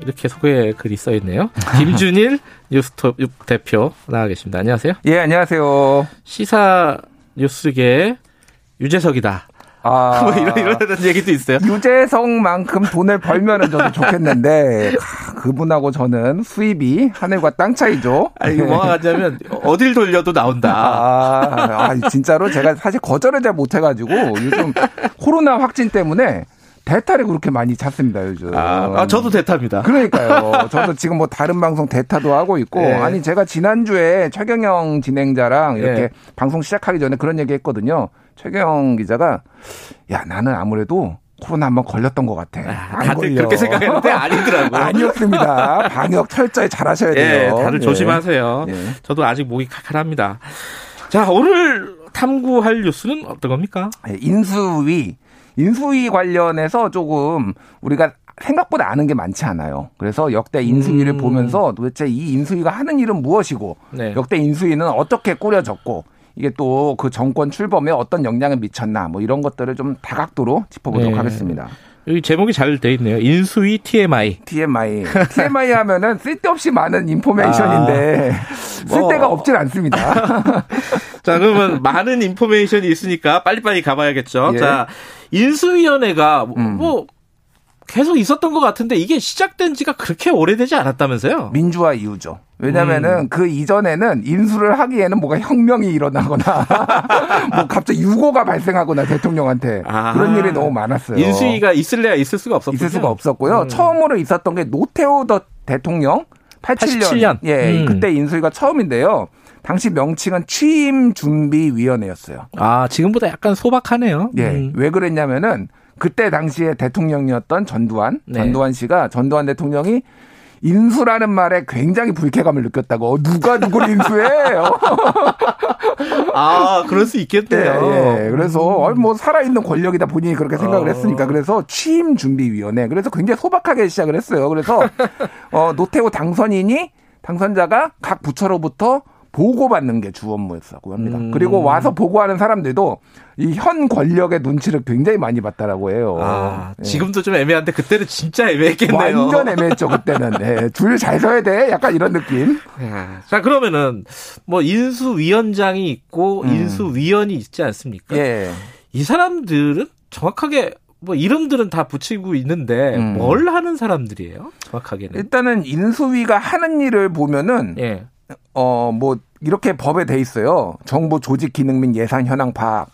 이렇게 소개 글이 써 있네요. 김준일 뉴스톱 대표 나와 계십니다. 안녕하세요. 예, 안녕하세요. 시사 뉴스계 유재석이다. 아, 뭐 이런 이런 얘기도 있어요. 유재석만큼 돈을 벌면은 저도 좋겠는데 그분하고 저는 수입이 하늘과 땅 차이죠. 아니 같냐면 어딜 돌려도 나온다. 아, 아 진짜로 제가 사실 거절을 잘 못해가지고 요즘 코로나 확진 때문에 대타를 그렇게 많이 찾습니다 요즘. 아, 아, 저도 대타입니다. 그러니까요. 저도 지금 뭐 다른 방송 대타도 하고 있고 네. 아니 제가 지난 주에 최경영 진행자랑 이렇게 네. 방송 시작하기 전에 그런 얘기했거든요. 최경 기자가 야 나는 아무래도 코로나 한번 걸렸던 것 같아. 아, 다들 걸려. 그렇게 생각했는데 아니더라고. 아니었습니다. 방역 철저히 잘하셔야 예, 돼요. 예, 다들 예. 조심하세요. 예. 저도 아직 목이 칼칼합니다. 자 오늘 탐구할 뉴스는 어떤 겁니까? 예, 인수위 인수위 관련해서 조금 우리가 생각보다 아는 게 많지 않아요. 그래서 역대 인수위를 음. 보면서 도대체 이 인수위가 하는 일은 무엇이고 네. 역대 인수위는 어떻게 꾸려졌고 이게 또 그 정권 출범에 어떤 영향을 미쳤나 뭐 이런 것들을 좀 다각도로 짚어보도록 네. 하겠습니다. 여기 제목이 잘 돼 있네요. 인수위 TMI. TMI. TMI 하면은 쓸데없이 많은 인포메이션인데 아, 뭐. 쓸데가 없진 않습니다. 자, 그러면 많은 인포메이션이 있으니까 빨리빨리 가봐야겠죠. 예. 자, 인수위원회가 음. 뭐 계속 있었던 것 같은데 이게 시작된 지가 그렇게 오래되지 않았다면서요? 민주화 이후죠. 왜냐면은 음. 그 이전에는 인수를 하기에는 뭐가 혁명이 일어나거나 뭐 갑자기 유고가 발생하거나 대통령한테 아. 그런 일이 너무 많았어요. 인수위가 있을래야 있을 수가 없었고 있을 수가 없었고요. 음. 처음으로 있었던 게 노태우 더 대통령 87년, 87년. 예, 음. 그때 인수위가 처음인데요. 당시 명칭은 취임준비위원회였어요. 아, 지금보다 약간 소박하네요. 예. 음. 왜 그랬냐면은 그때 당시에 대통령이었던 전두환, 네. 전두환 씨가 전두환 대통령이 인수라는 말에 굉장히 불쾌감을 느꼈다고. 어, 누가 누구를 인수해요? 아, 그럴 수 있겠네요. 예, 예. 그래서 음. 뭐 살아있는 권력이다 본인이 그렇게 생각을 어. 했으니까 그래서 취임 준비위원회. 그래서 굉장히 소박하게 시작을 했어요. 그래서 어, 노태우 당선인이 당선자가 각 부처로부터 보고받는 게 주 업무였다고 합니다. 음. 그리고 와서 보고하는 사람들도 이 현 권력의 눈치를 굉장히 많이 봤다라고 해요. 아, 예. 지금도 좀 애매한데 그때는 진짜 애매했겠네요. 완전 애매했죠 그때는. 네, 줄잘 서야 돼. 약간 이런 느낌. 자 그러면은 뭐 인수위원장이 있고 음. 인수위원이 있지 않습니까? 예. 이 사람들은 정확하게 뭐 이름들은 다 붙이고 있는데 음. 뭘 하는 사람들이에요? 정확하게는 일단은 인수위가 하는 일을 보면은 예. 어, 뭐, 이렇게 법에 돼 있어요. 정부 조직 기능 및 예산 현황 파악,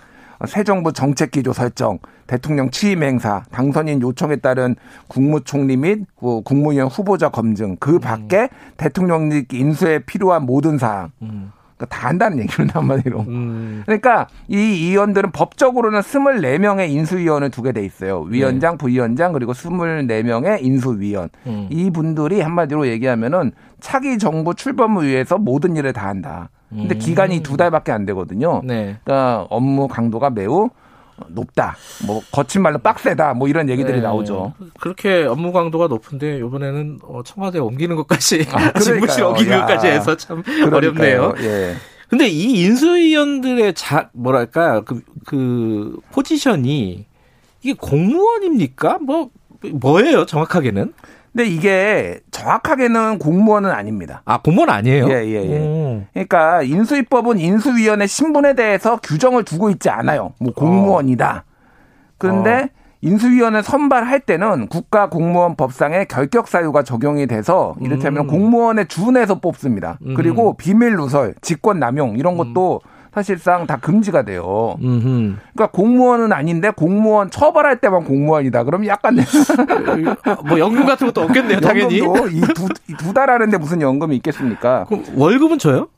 새 정부 정책 기조 설정, 대통령 취임 행사, 당선인 요청에 따른 국무총리 및 국무위원 후보자 검증, 그 밖에 음. 대통령 인수에 필요한 모든 사항. 음. 그러니까 다 한다는 얘기를 한마디로. 음. 그러니까 이 의원들은 법적으로는 24명의 인수위원을 두게 돼 있어요. 위원장, 네. 부위원장 그리고 24명의 인수위원. 음. 이 분들이 한마디로 얘기하면은 차기 정부 출범을 위해서 모든 일을 다 한다. 근데 음. 기간이 두 달밖에 안 되거든요. 네. 그러니까 업무 강도가 매우 높다. 뭐 거친 말로 빡세다. 뭐 이런 얘기들이 네. 나오죠. 그렇게 업무 강도가 높은데 이번에는 어, 청와대 옮기는 것까지 아, 집무실 옮기는 야. 것까지 해서 참 그러니까요. 어렵네요. 예. 근데 이 인수위원들의 자 뭐랄까 그, 그 포지션이 이게 공무원입니까? 뭐 뭐예요 정확하게는? 근데 이게 정확하게는 공무원은 아닙니다. 아, 공무원 아니에요? 예, 예, 예. 오. 그러니까 인수위법은 인수위원회 신분에 대해서 규정을 두고 있지 않아요. 뭐 공무원이다. 그런데 어. 인수위원회 선발할 때는 국가 공무원 법상의 결격 사유가 적용이 돼서 이를테면 음. 공무원의 준해서 뽑습니다. 음. 그리고 비밀 누설, 직권 남용 이런 것도 음. 사실상 다 금지가 돼요. 음흠. 그러니까 공무원은 아닌데 공무원 처벌할 때만 공무원이다. 그럼 약간 뭐 연금 같은 것도 없겠네요, 당연히. 이 두 두 달 하는데 무슨 연금이 있겠습니까? 그럼 월급은 줘요?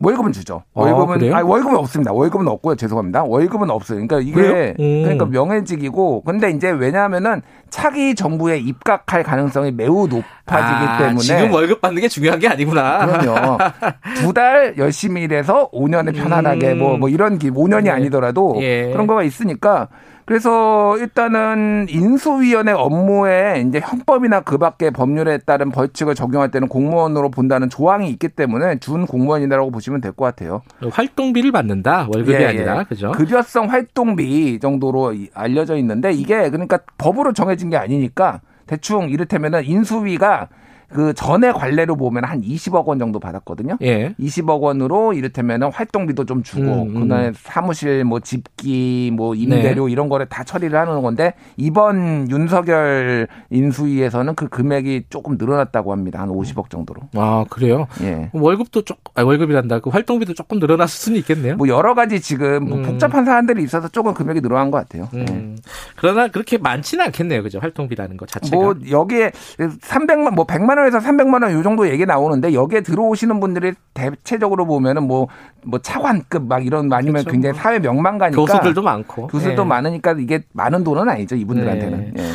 월급은 주죠. 아, 월급은 아, 월급은 없습니다. 월급은 없고요. 죄송합니다. 월급은 없어요. 그러니까 이게 음. 그러니까 명예직이고 근데 이제 왜냐하면은 차기 정부에 입각할 가능성이 매우 높아지기 아, 때문에 지금 월급 받는 게 중요한 게 아니구나. 그럼요. 두 달 열심히 일해서 5년에 편안하게 뭐뭐 음. 뭐 이런 기 5년이 네. 아니더라도 예. 그런 거가 있으니까 그래서 일단은 인수위원회 업무에 이제 형법이나 그 밖의 법률에 따른 벌칙을 적용할 때는 공무원으로 본다는 조항이 있기 때문에 준 공무원이라고 보시면 될 것 같아요. 활동비를 받는다 월급이 예, 예. 아니라 그죠? 급여성 활동비 정도로 알려져 있는데 이게 그러니까 법으로 정해진 게 아니니까 대충 이를테면은 인수위가 그 전에 관례로 보면 한 20억 원 정도 받았거든요. 예. 20억 원으로 이를테면 활동비도 좀 주고 음, 음. 그다음에 사무실 뭐 집기 뭐 임대료 네. 이런 거를 다 처리를 하는 건데 이번 윤석열 인수위에서는 그 금액이 조금 늘어났다고 합니다. 한 50억 정도로. 아 그래요? 예. 월급도 조금 아, 월급이란다. 그 활동비도 조금 늘어났을 수는 있겠네요. 뭐 여러 가지 지금 뭐 음. 복잡한 사안들이 있어서 조금 금액이 늘어난 것 같아요. 음. 예. 그러나 그렇게 많지는 않겠네요, 그죠? 활동비라는 것 자체가. 뭐 여기에 300만 뭐 100만 원에서 300만 원 요 정도 얘기 나오는데 여기에 들어오시는 분들이 대체적으로 보면은 뭐뭐 뭐 차관급 막 이런 아니면 그렇죠. 굉장히 사회 명망가니까 교수들도 많고 교수도 네. 많으니까 이게 많은 돈은 아니죠 이분들한테는. 네. 네.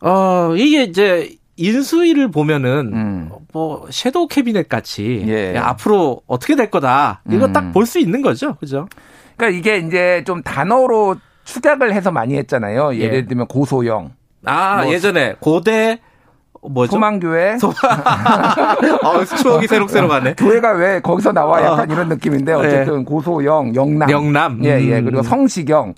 어 이게 이제 인수위를 보면은 음. 뭐 섀도우 캐비넷 같이 예. 앞으로 어떻게 될 거다 이거 음. 딱볼 수 있는 거죠, 그죠? 그러니까 이게 이제 좀 단어로 축약을 해서 많이 했잖아요. 예를 예. 들면 고소영. 아 뭐 예전에 고대 뭐죠? 소망교회. 소... 아, 추억이 새록새록하네. 교회가 왜 거기서 나와 약간 어. 이런 느낌인데 어쨌든 네. 고소영, 영남. 영남. 예, 예. 그리고 음. 성시경.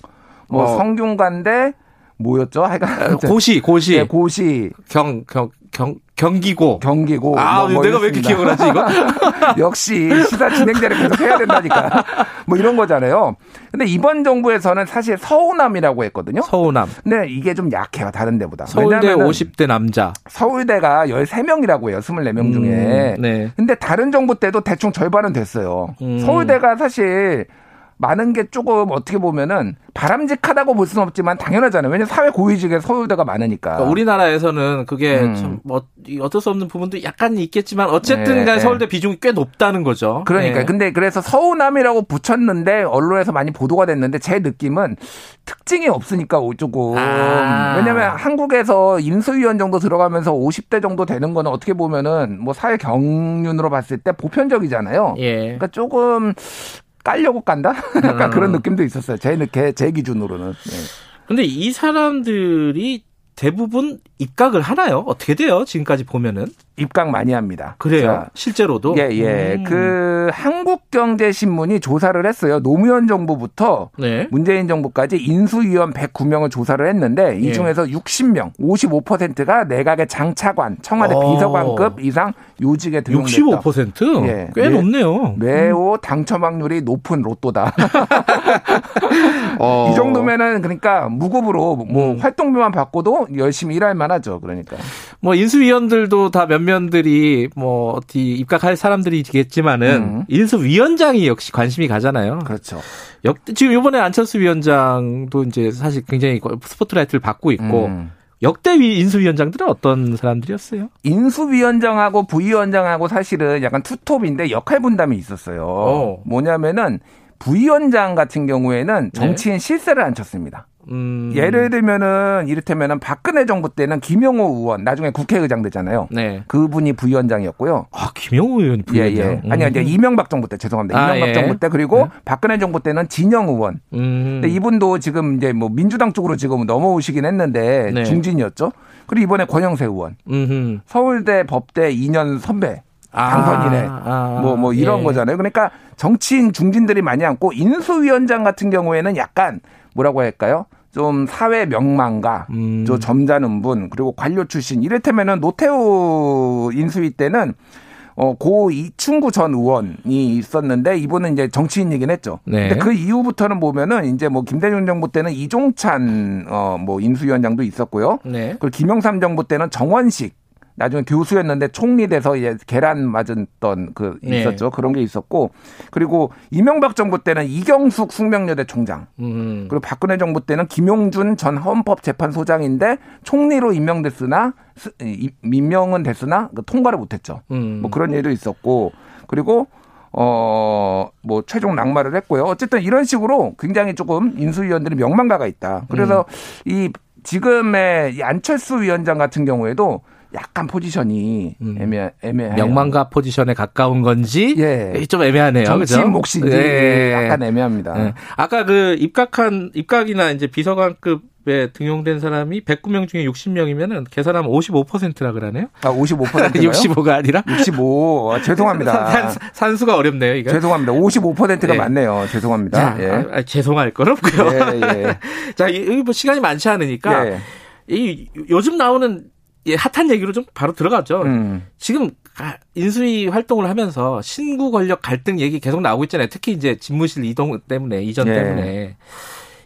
뭐 어. 성균관대 뭐였죠? 하여간 고시, 고시. 예, 고시. 경, 경, 경, 경기고. 경기고. 아, 뭐, 내가 왜 이렇게 기억을 하지, 이거? 역시 시사 진행자를 계속 해야 된다니까. 뭐 이런 거잖아요. 근데 이번 정부에서는 사실 서우남이라고 했거든요. 서우남. 근데 이게 좀 약해요, 다른 데보다. 서울대 50대 남자. 서울대가 13명이라고 해요, 24명 중에. 음, 네. 근데 다른 정부 때도 대충 절반은 됐어요. 음. 서울대가 사실 많은 게 조금 어떻게 보면은 바람직하다고 볼 수는 없지만 당연하잖아요. 왜냐하면 사회 고위직에 서울대가 많으니까. 그러니까 우리나라에서는 그게 음. 참뭐 어쩔 수 없는 부분도 약간 있겠지만 어쨌든 네, 간 네. 서울대 비중이 꽤 높다는 거죠. 그러니까 네. 근데 그래서 서우남이라고 붙였는데 언론에서 많이 보도가 됐는데 제 느낌은 특징이 없으니까 조금 아. 왜냐하면 한국에서 인수위원 정도 들어가면서 50대 정도 되는 거는 어떻게 보면은 뭐 사회 경륜으로 봤을 때 보편적이잖아요. 예. 그러니까 조금 깔려고 깐다? 약간 음. 그런 느낌도 있었어요. 제, 제, 제 기준으로는. 네. 근데 이 사람들이 대부분 입각을 하나요? 어떻게 돼요? 지금까지 보면은? 입각 많이 합니다. 그래요? 자, 실제로도? 예, 예. 음. 그 한국경제신문이 조사를 했어요. 노무현 정부부터 네. 문재인 정부까지 인수위원 109명을 조사를 했는데 이 예. 중에서 60명, 55%가 내각의 장차관, 청와대 어. 비서관급 이상 요직에 등용됐다. 65%? 예. 꽤 매, 높네요. 매우 당첨 확률이 높은 로또다. 어. 이 정도면은 그러니까 무급으로 뭐 음. 활동비만 받고도 열심히 일할 만하죠. 그러니까. 뭐 인수위원들도 다몇 몇들이 뭐 어디 입각할 사람들이겠지만은 음. 인수위원장이 역시 관심이 가잖아요. 그렇죠. 역 지금 이번에 안철수 위원장도 이제 사실 굉장히 스포트라이트를 받고 있고 음. 역대 위 인수위원장들은 어떤 사람들이었어요? 인수위원장하고 부위원장하고 사실은 약간 투톱인데 역할 분담이 있었어요. 오. 뭐냐면은 부위원장 같은 경우에는 정치인 네. 실세를 안 쳤습니다. 음. 예를 들면은 이를테면은 박근혜 정부 때는 김용호 의원 나중에 국회의장 되잖아요. 네. 그분이 부위원장이었고요. 아 김용호 의원 부위원장. 예, 예. 음. 아니 이제 이명박 정부 때 죄송합니다. 아, 이명박 예. 정부 때 그리고 네. 박근혜 정부 때는 진영 의원. 음. 근데 이분도 지금 이제 뭐 민주당 쪽으로 지금 넘어오시긴 했는데 네. 중진이었죠. 그리고 이번에 권영세 의원. 음흠. 서울대 법대 2년 선배. 당선인의 아, 아, 뭐, 뭐 이런 예. 거잖아요. 그러니까 정치인 중진들이 많이 앉고 인수위원장 같은 경우에는 약간 뭐라고 할까요? 좀 사회 명망가, 음. 저 점잖은 분, 그리고 관료 출신. 이를테면은 노태우 인수위 때는 어, 고 이충구 전 의원이 있었는데 이분은 이제 정치인이긴 했죠. 네. 근데 그 이후부터는 보면은 이제 뭐 김대중 정부 때는 이종찬 어, 뭐 인수위원장도 있었고요. 네. 그리고 김영삼 정부 때는 정원식 나중에 교수였는데 총리 돼서 이제 계란 맞았던 그 네. 있었죠. 네. 그런 게 있었고 그리고 이명박 정부 때는 이경숙 숙명여대 총장 음. 그리고 박근혜 정부 때는 김용준 전 헌법재판소장인데 총리로 임명됐으나 임명은 됐으나 그 통과를 못했죠. 음. 뭐 그런 일도 있었고 그리고 어, 뭐, 최종 낙마를 했고요. 어쨌든 이런 식으로 굉장히 조금 인수위원들이 명망가가 있다. 그래서 음. 이 지금의 이 안철수 위원장 같은 경우에도 약간 포지션이 음. 애매 애매해요. 명망가 포지션에 가까운 건지 예. 좀 애매하네요. 정치인 몫인지 예. 약간 애매합니다. 예. 아까 그 입각한 입각이나 이제 비서관급에 등용된 사람이 109명 중에 60명이면은 계산하면 55%라 그러네요. 아, 55%인가요? 65가 아니라 65. 아, 죄송합니다. 산, 수가 어렵네요, 이거. 죄송합니다. 55%가 예. 맞네요. 죄송합니다. 자, 예. 아, 아, 죄송할 건 없고요. 예, 예. 자, 여기 뭐 시간이 많지 않으니까 예. 이 요즘 나오는 예, 핫한 얘기로 좀 바로 들어가죠. 음. 지금 인수위 활동을 하면서 신구 권력 갈등 얘기 계속 나오고 있잖아요. 특히 이제 집무실 이동 때문에 이전 예. 때문에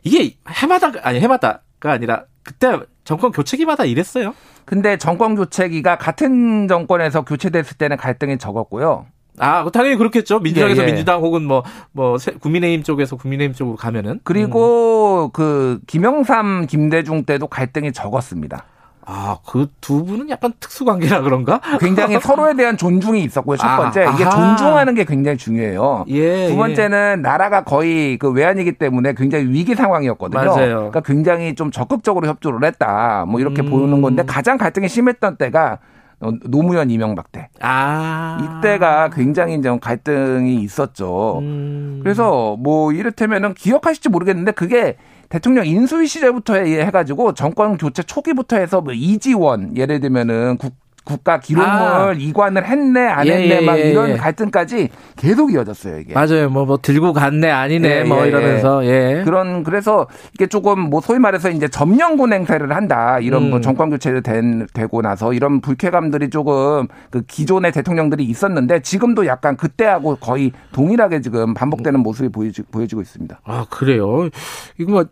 이게 해마다 아니 해마다가 아니라 그때 정권 교체기마다 이랬어요. 근데 정권 교체기가 같은 정권에서 교체됐을 때는 갈등이 적었고요. 아, 당연히 그렇겠죠. 민주당에서 예, 예. 민주당 혹은 뭐, 뭐, 국민의힘 쪽에서 국민의힘 쪽으로 가면은. 그리고 음. 그, 김영삼, 김대중 때도 갈등이 적었습니다. 아, 그 두 분은 약간 특수 관계라 그런가? 굉장히 서로에 대한 존중이 있었고요. 첫 아, 번째. 아, 이게 존중하는 게 굉장히 중요해요. 예, 두 예. 번째는 예. 나라가 거의 그 외환이기 때문에 굉장히 위기 상황이었거든요. 맞아요. 그러니까 굉장히 좀 적극적으로 협조를 했다. 뭐 이렇게 음. 보는 건데 가장 갈등이 심했던 때가 노무현 이명박 때. 아. 이때가 굉장히 좀 갈등이 있었죠. 음. 그래서 뭐 이를테면은 기억하실지 모르겠는데 그게 대통령 인수위 시절부터 해가지고 정권 교체 초기부터 해서 뭐 이지원 예를 들면은 국 국가 기록물 아. 이관을 했네 안 예, 했네 예, 막 예, 이런 예. 갈등까지 계속 이어졌어요 이게. 맞아요. 뭐, 뭐 들고 갔네 아니네 예, 뭐 예, 이러면서 예. 그런 그래서 이게 조금 뭐 소위 말해서 이제 점령군 행세를 한다 이런 뭐 음. 뭐 정권 교체를 된, 되고 나서 이런 불쾌감들이 조금 그 기존의 대통령들이 있었는데 지금도 약간 그때하고 거의 동일하게 지금 반복되는 모습이 보여지, 보여지고 있습니다. 아 그래요. 이거 뭐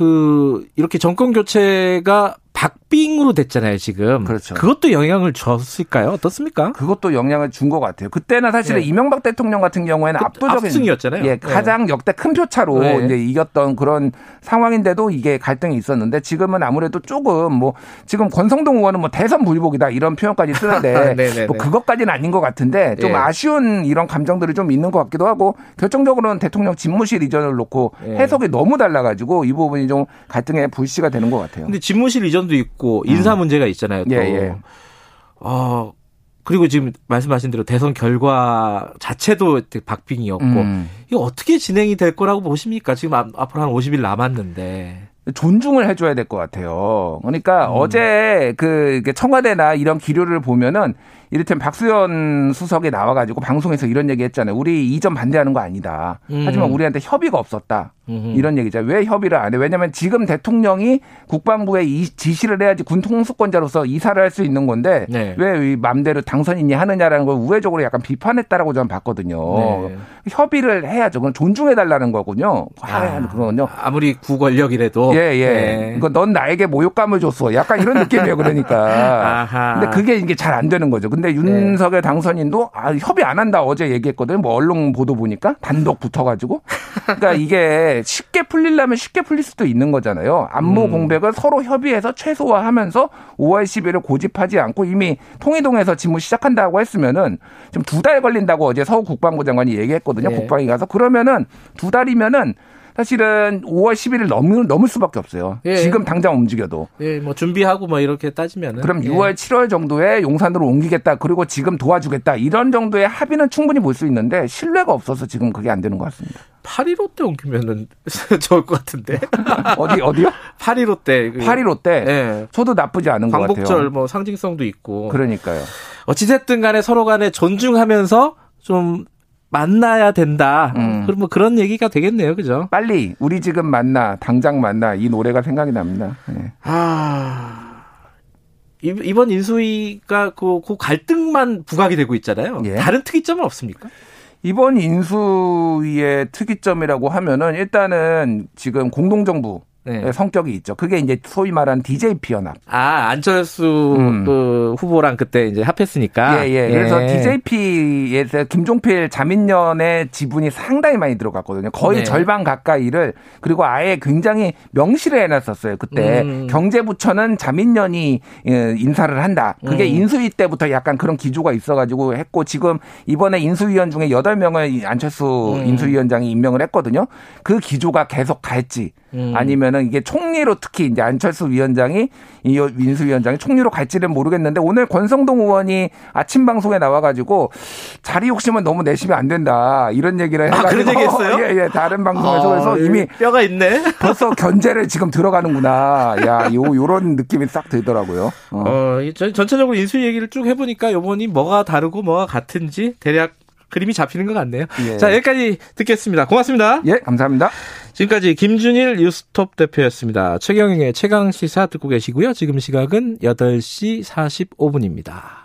그 이렇게 정권 교체가 박빙으로 됐잖아요, 지금. 그렇죠. 그것도 영향을 줬을까요? 어떻습니까? 그것도 영향을 준 것 같아요. 그때는 사실은 네. 이명박 대통령 같은 경우에는 그 압도적인 압승이었잖아요. 예, 네. 가장 역대 큰 표차로 네. 이제 이겼던 그런 상황인데도 이게 갈등이 있었는데 지금은 아무래도 조금 뭐 지금 권성동 의원은 뭐 대선 불복이다 이런 표현까지 쓰는데 뭐 네. 그것까지는 아닌 것 같은데 좀 아쉬운 이런 감정들이 좀 있는 것 같기도 하고 결정적으로는 대통령 집무실 이전을 놓고 해석이 너무 달라가지고 이 부분이 좀 갈등의 불씨가 되는 것 같아요. 근데 집무실 이전 사건도 있고 인사 음. 문제가 있잖아요. 또. 예, 예. 어, 그리고 지금 말씀하신 대로 대선 결과 자체도 박빙이었고 음. 이거 어떻게 진행이 될 거라고 보십니까? 지금 앞으로 한 50일 남았는데. 존중을 해줘야 될 것 같아요. 그러니까 음. 어제 그 청와대나 이런 기류를 보면은 이를테면 박수현 수석이 나와가지고 방송에서 이런 얘기 했잖아요. 우리 이전 반대하는 거 아니다. 음. 하지만 우리한테 협의가 없었다. 음. 이런 얘기죠. 왜 협의를 안 해? 왜냐하면 지금 대통령이 국방부에 이 지시를 해야지 군 통수권자로서 이사를 할 수 있는 건데 네. 왜 맘대로 당선인이 하느냐라는 걸 우회적으로 약간 비판했다라고 저는 봤거든요. 네. 협의를 해야죠. 그건 존중해 달라는 거군요. 아, 그거는요. 아무리 구권력이라도. 예, 예. 네. 이거 넌 나에게 모욕감을 줬어. 약간 이런 느낌이에요. 그러니까. 아하. 근데 그게 이게 잘 안 되는 거죠. 근데 윤석열 네. 당선인도 아, 협의 안 한다 어제 얘기했거든요. 뭐 언론 보도 보니까 단독 붙어가지고. 그러니까 이게 쉽게 풀리려면 쉽게 풀릴 수도 있는 거잖아요. 안보 음. 공백을 서로 협의해서 최소화하면서 5월 10일을 고집하지 않고 이미 통일동에서 직무 시작한다고 했으면은 지금 두 달 걸린다고 어제 서울 국방부 장관이 얘기했거든요. 네. 국방위 가서 그러면은 두 달이면은 사실은 5월 10일을 넘을, 넘을 수밖에 없어요. 예. 지금 당장 움직여도. 예, 뭐 준비하고 뭐 이렇게 따지면은. 그럼 6월, 예. 7월 정도에 용산으로 옮기겠다. 그리고 지금 도와주겠다. 이런 정도의 합의는 충분히 볼 수 있는데 신뢰가 없어서 지금 그게 안 되는 것 같습니다. 8.15 때 옮기면은 좋을 것 같은데. 어디, 어디요? 8.15 때. 8.15 때? 예. 저도 나쁘지 않은 것 같아요. 광복절 뭐 상징성도 있고. 그러니까요. 어찌됐든 간에 서로 간에 존중하면서 좀 만나야 된다. 음. 그럼 뭐 그런 얘기가 되겠네요, 그죠? 빨리 우리 지금 만나, 당장 만나 이 노래가 생각이 납니다. 네. 아 이번 인수위가 그, 그 갈등만 부각이 되고 있잖아요. 예. 다른 특이점은 없습니까? 이번 인수위의 특이점이라고 하면은 일단은 지금 공동정부 네. 성격이 있죠. 그게 이제 소위 말하는 DJP 연합. 아 안철수 음. 그 후보랑 그때 이제 합했으니까. 예, 예. 그래서 예. DJP에서 김종필 자민련의 지분이 상당히 많이 들어갔거든요. 거의 네. 절반 가까이를 그리고 아예 굉장히 명시를 해놨었어요. 그때 음. 경제부처는 자민련이 예, 인사를 한다. 그게 음. 인수위 때부터 약간 그런 기조가 있어가지고 했고 지금 이번에 인수위원 중에 여덟 명을 안철수 음. 인수위원장이 임명을 했거든요. 그 기조가 계속 갈지 음. 아니면은 이게 총리로 특히 이제 안철수 위원장이 이 민수 위원장이 총리로 갈지는 모르겠는데 오늘 권성동 의원이 아침 방송에 나와가지고 자리 욕심은 너무 내시면 안 된다 이런 얘기를 해가지고 아, 그런 얘기했어요? 예, 예, 다른 방송에서 아, 그래서 이미 뼈가 있네. 벌써 견제를 지금 들어가는구나. 야, 요 요런 느낌이 싹 들더라고요. 어, 어 전체적으로 인수 얘기를 쭉 해보니까 요번이 뭐가 다르고 뭐가 같은지 대략 그림이 잡히는 것 같네요. 예. 자, 여기까지 듣겠습니다. 고맙습니다. 예, 감사합니다. 지금까지 김준일 뉴스톱 대표였습니다. 최경영의 최강 시사 듣고 계시고요. 지금 시각은 8시 45분입니다.